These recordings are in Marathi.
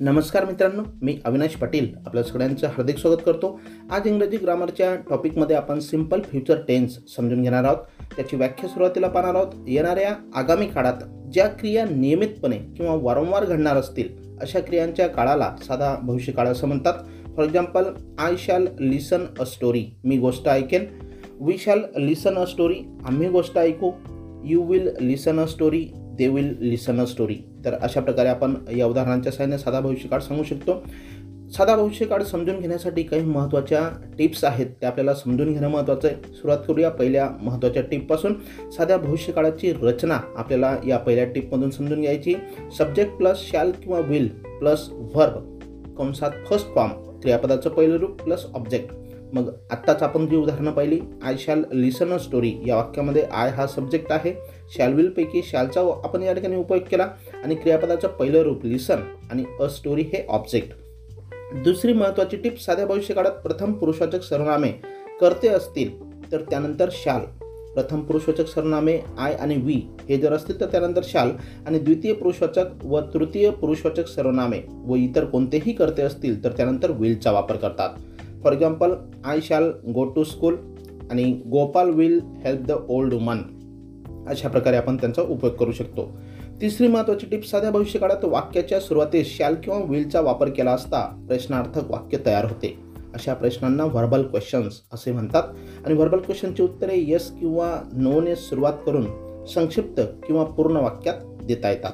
नमस्कार मित्रांनो मी अविनाश पाटील आपल्या सगळ्यांचं हार्दिक स्वागत करतो. आज इंग्रजी ग्रामरच्या टॉपिकमध्ये आपण सिंपल फ्युचर टेन्स समजून घेणार आहोत. त्याची व्याख्या सुरुवातीला पाहणार आहोत. येणाऱ्या आगामी काळात ज्या क्रिया नियमितपणे किंवा वारंवार घडणार असतील अशा क्रियांच्या काळाला साधा भविष्यकाळ असं म्हणतात. For example I shall listen a story मी गोष्ट ऐकेन. We shall listen a story आम्ही गोष्ट ऐकू. You will listen a story they will listen a story तर अशा प्रकारे आपण या उदाहरणांच्या सहाय्याने साधा भविष्यकाळ सांगू शकतो. साधा भविष्यकाळ समजून घेण्यासाठी काही महत्त्वाच्या टिप्स आहेत त्या आपल्याला समजून घेणं महत्त्वाचं आहे. सुरुवात करूया पहिल्या महत्त्वाच्या टिपपासून. साध्या भविष्यकाळाची रचना आपल्याला या पहिल्या टिपमधून समजून घ्यायची. सब्जेक्ट प्लस शॅल किंवा विल प्लस व्हर्ब कंसात फर्स्ट फॉर्म क्रियापदाचं पहिलं रूप प्लस ऑब्जेक्ट मग आत्ताच आपण जी उदाहरणं पाहिली I shall listen a story या वाक्यामध्ये आय हा सब्जेक्ट आहे. शॅल विलपैकी शॅलचा आपण या ठिकाणी उपयोग केला. आणि क्रियापदाचं पहिलं रूप लिसन आणि अ स्टोरी हे ऑब्जेक्ट दुसरी महत्त्वाची टिप साध्या भविष्यकाळात प्रथम पुरुषवाचक सर्वनामे करते असतील तर त्यानंतर शाल. प्रथम पुरुषवाचक सर्वनामे आय आणि वी हे जर असतील तर त्यानंतर शाल आणि द्वितीय पुरुषवाचक व तृतीय पुरुषवाचक सर्वनामे व इतर कोणतेही करते असतील तर त्यानंतर विलचा वापर करतात. फॉर एक्झाम्पल आय शाल गो टू स्कूल आणि Gopal will help the old woman अशा प्रकारे आपण त्यांचा उपयोग करू शकतो. तिसरी महत्त्वाची टिप साध्या भविष्यकाळात वाक्याच्या सुरुवातीस शॅल किंवा विलचा वापर केला असता प्रश्नार्थक वाक्य तयार होते. अशा प्रश्नांना व्हर्बल क्वेश्चन्स असे म्हणतात. आणि व्हर्बल क्वेश्चनची उत्तरे यस किंवा नोने सुरुवात करून संक्षिप्त किंवा पूर्ण वाक्यात देता येतात.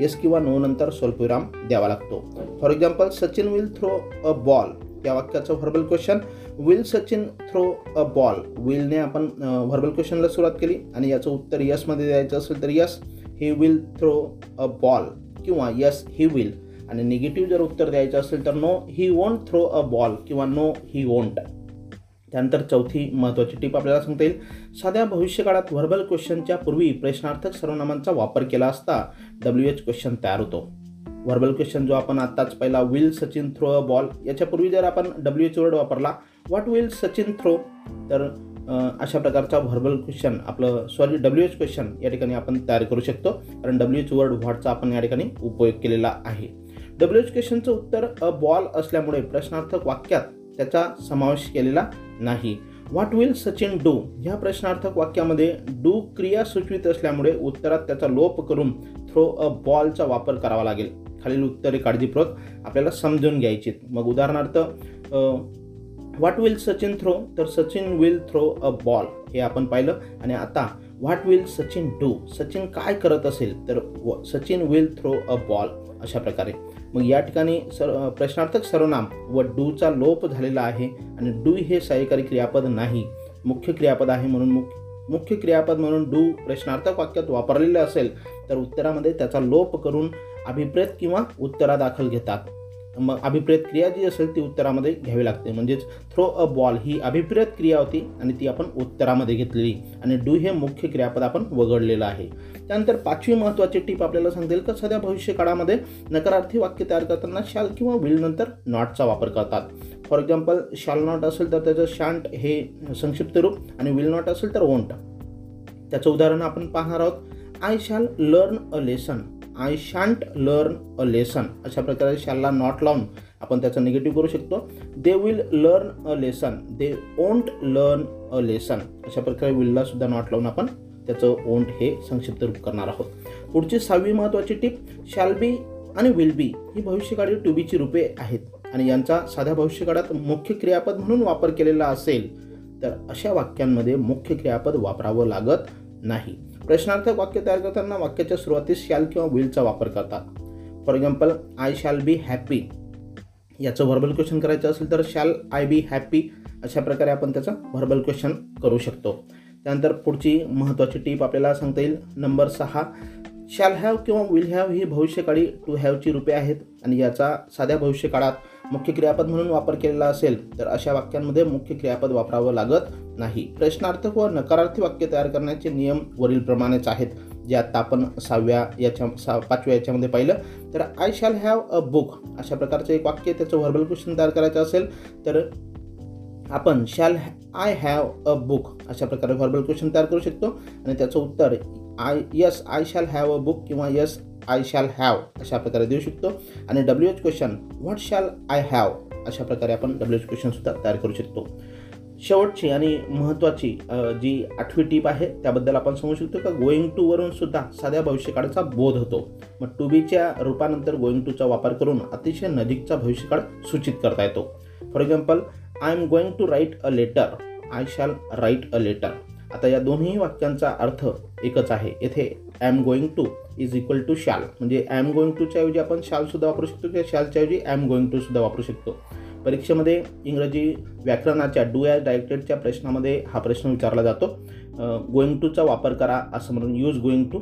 यस किंवा नो नंतर स्वल्पविराम द्यावा लागतो. For example Sachin will throw a ball या वाक्याचं verbal question will Sachin throw a ball विलने आपण व्हर्बल क्वेश्चनला सुरुवात केली आणि याचं उत्तर यसमध्ये द्यायचं असेल तर yes he will throw a ball किंवा यस ही विल आणि निगेटिव्ह जर उत्तर द्यायचं असेल तर no he won't throw a ball किंवा नो ही वोंट त्यानंतर चौथी महत्त्वाची टीप आपल्याला सांगता येईल. साध्या भविष्यकाळात व्हर्बल क्वेश्चनच्या पूर्वी प्रश्नार्थक सर्वनामांचा वापर केला असता डब्ल्यू एच क्वेश्चन तयार होतो. व्हर्बल क्वेश्चन जो आपण आत्ताच पहिला will Sachin throw a ball याच्यापूर्वी जर आपण डब्ल्यू एच वर्ड वापरला व्हॉट विल सचिन थ्रो तर अशा प्रकारचा व्हर्बल क्वेश्चन आपलं सॉरी डब्ल्यू एच क्वेश्चन या ठिकाणी आपण तयार करू शकतो. कारण डब्ल्यू एच वर्ड व्हॉटचा आपण या ठिकाणी उपयोग केलेला आहे. डब्ल्यू एच क्वेश्चनचं उत्तर अ बॉल असल्यामुळे प्रश्नार्थक वाक्यात त्याचा समावेश केलेला नाही. व्हॉट विल सचिन डू ह्या प्रश्नार्थक वाक्यामध्ये डू क्रिया सुचवित असल्यामुळे उत्तरात त्याचा लोप करून थ्रो अ बॉलचा वापर करावा लागेल. खालील उत्तरे काळजीपूर्वक आपल्याला समजून घ्यायची मग उदाहरणार्थ व्हॉट विल सचिन थ्रो तर Sachin will throw a ball हे आपण पाहिलं. आणि आता what will Sachin do Sachin काय करत असेल? तर Sachin will throw a ball अशा प्रकारे. मग या ठिकाणी सर प्रश्नार्थक सर्वनाम. व डूचा लोप झालेला आहे आणि डू हे सहाय्यकारी क्रियापद नाही. मुख्य क्रियापद आहे म्हणून मुख्य मुख्य क्रियापद म्हणून डू प्रश्नार्थक वाक्यात वापरलेले असेल तर उत्तरामध्ये त्याचा लोप करून अभिप्रेत किंवा उत्तरादाखल घेतात. मग अभिप्रेत क्रिया जी असेल ती उत्तरामध्ये घ्यावी लागते. म्हणजेच थ्रो अ बॉल ही अभिप्रेत क्रिया होती आणि ती आपण उत्तरामध्ये घेतलेली. आणि डू हे मुख्य क्रियापद आपण वगळलेलं आहे. त्यानंतर पाचवी महत्त्वाची टीप आपल्याला सांगता येईल का? सध्या भविष्य काळामध्ये नकारार्थी वाक्य तयार करताना शाल किंवा विल नंतर नॉटचा वापर करतात. फॉर एक्झाम्पल शाल नॉट असेल तर त्याचं शांट हे संक्षिप्त रूप आणि विल नॉट असेल तर वोंट त्याचं उदाहरण आपण पाहणार आहोत. I shall learn a lesson I shan't learn a lesson अशा प्रकारे शालला नॉट लावून आपण त्याचा निगेटिव्ह करू शकतो. They will learn a lesson they won't learn a lesson अशा प्रकारे विलला सुद्धा नॉट लावून आपण त्याचं ओंट हे संक्षिप्त रूप करणार आहोत. पुढची सहावी महत्त्वाची टीप शॅल बी आणि विल बी ही भविष्यकाळी टू बीची रूपे आहेत. आणि यांचा साध्या भविष्यकाळात मुख्य क्रियापद म्हणून वापर केलेला असेल तर अशा वाक्यांमध्ये मुख्य क्रियापद वापरावं लागत नाही. प्रश्नार्थक वाक्य तयार करताना वाक्याच्या सुरुवातीस शॅल किंवा विलचा वापर करतात. For example I shall be happy याचं व्हर्बल क्वेश्चन करायचं असेल तर शॅल आय बी हॅपी अशा प्रकारे आपण त्याचं व्हर्बल क्वेश्चन करू शकतो. त्यानंतर पुढची महत्त्वाची टीप आपल्याला सांगता येईल. नंबर सहा शॅल हॅव किंवा विल हॅव ही भविष्यकाळी टू हॅवची रूपे आहेत. आणि याचा साध्या भविष्यकाळात मुख्य क्रियापद म्हणून वापर केलेला असेल तर अशा वाक्यांमध्ये मुख्य क्रियापद वापरावं लागत नाही. प्रश्नार्थक व नकारार्थी वाक्य तयार करण्याचे नियम वरीलप्रमाणेच आहेत जे आता आपण सहाव्या याच्या सा पाचव्या याच्यामध्ये पाहिलं. तर I shall have a book अशा प्रकारचं एक वाक्य त्याचं व्हर्बल क्वेश्चन तयार करायचं असेल तर आपण shall I have a book अशा प्रकारे व्हर्बल क्वेश्चन तयार करू शकतो. आणि त्याचं उत्तर I yes I shall have a book किंवा यस आय शॅल हॅव अशा प्रकारे देऊ शकतो. आणि W H question what shall I have अशा प्रकारे आपण डब्ल्यू एच क्वेश्चनसुद्धा तयार करू शकतो. शेवटची आणि महत्त्वाची जी आठवी टीप आहे त्याबद्दल आपण सांगू शकतो का? गोईंग टूवरून सुद्धा साध्या भविष्यकाळाचा बोध होतो. मग टू बीच्या रूपानंतर गोईंग टूचा वापर करून अतिशय नजीकचा भविष्यकाळ सूचित करता येतो. For example I am going to write a letter I shall write a letter आता या दोन्ही वाक्यांचा अर्थ एकच आहे. येथे I am going to is equal to shall म्हणजे आय एम गोइंग टूच्या ऐवजी आपण शालसुद्धा वापरू शकतो किंवा शालच्या ऐवजी आय एम गोइंग टू सुद्धा वापरू शकतो. परीक्षेमध्ये इंग्रजी व्याकरणाच्या डू ॲज डायरेक्टेडच्या प्रश्नामध्ये हा प्रश्न विचारला जातो. गोइंग टूचा वापर करा असं म्हणून यूज गोइंग टू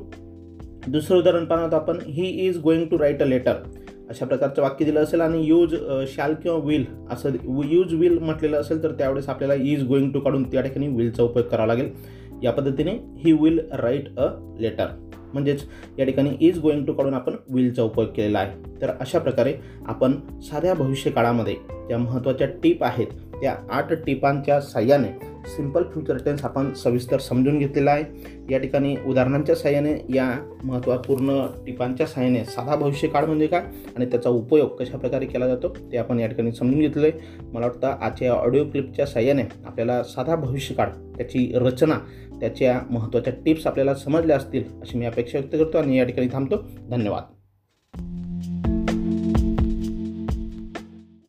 दुसरं उदाहरण पाहण्यात आपण. He is going to write a letter अशा प्रकारचं वाक्य दिलं असेल आणि यूज शाल किंवा विल असं यूज विल म्हटलेलं असेल तर त्यावेळेस आपल्याला इज गोइंग टू काढून त्या ठिकाणी विलचा उपयोग करावा लागेल. या पद्धतीने he will write a letter म्हणजेच या ठिकाणी इज गोइंग टू काढून आपण विलचा उपयोग केलेला आहे. तर अशा प्रकारे आपण साध्या भविष्यकाळामध्ये ज्या महत्त्वाच्या टीप आहेत त्या आठ टिपांच्या साह्याने सिंपल फ्युचर टेन्स आपण सविस्तर समजून घेतलेला आहे. या ठिकाणी उदाहरणांच्या साह्याने या महत्त्वपूर्ण टिपांच्या साह्याने साधा भविष्यकाळ म्हणजे काय आणि त्याचा उपयोग कशा प्रकारे केला जातो ते आपण या ठिकाणी समजून घेतलं आहे. मला वाटतं आजच्या ऑडिओ क्लिपच्या साह्याने आपल्याला साधा भविष्यकाळ त्याची रचना त्याच्या महत्त्वाच्या टिप्स आपल्याला समजल्या असतील अशी मी अपेक्षा व्यक्त करतो आणि या ठिकाणी थांबतो. धन्यवाद.